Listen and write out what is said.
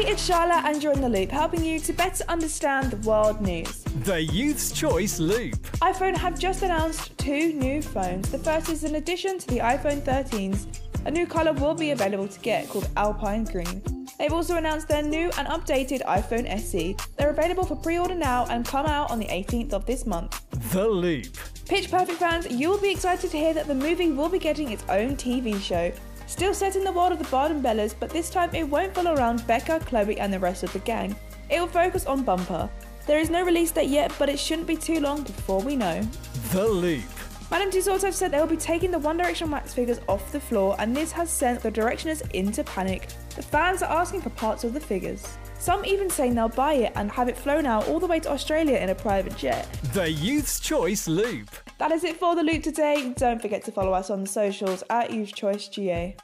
Hey, it's Charlotte and you're in the loop, helping you to better understand the world news. The Youth's Choice Loop. iPhone have just announced two new phones. The first is an addition to the iPhone 13s. A new colour will be available to get called Alpine Green. They've also announced their new and updated iPhone SE. They're available for pre order now and come out on the 18th of this month. The Loop. Pitch Perfect fans, you will be excited to hear that the movie will be getting its own TV show. Still set in the world of the Barden Bellas, but this time it won't follow around Becca, Chloe, and the rest of the gang. It will focus on Bumper. There is no release date yet, but it shouldn't be too long before we know. The Loop. Madame Tussauds have said they will be taking the One Direction wax figures off the floor, and this has sent the Directioners into panic. The fans are asking for parts of the figures. Some even saying they'll buy it and have it flown out all the way to Australia in a private jet. The Youth's Choice Loop. That is it for the loop today. Don't forget to follow us on the socials at Youth Choice GA.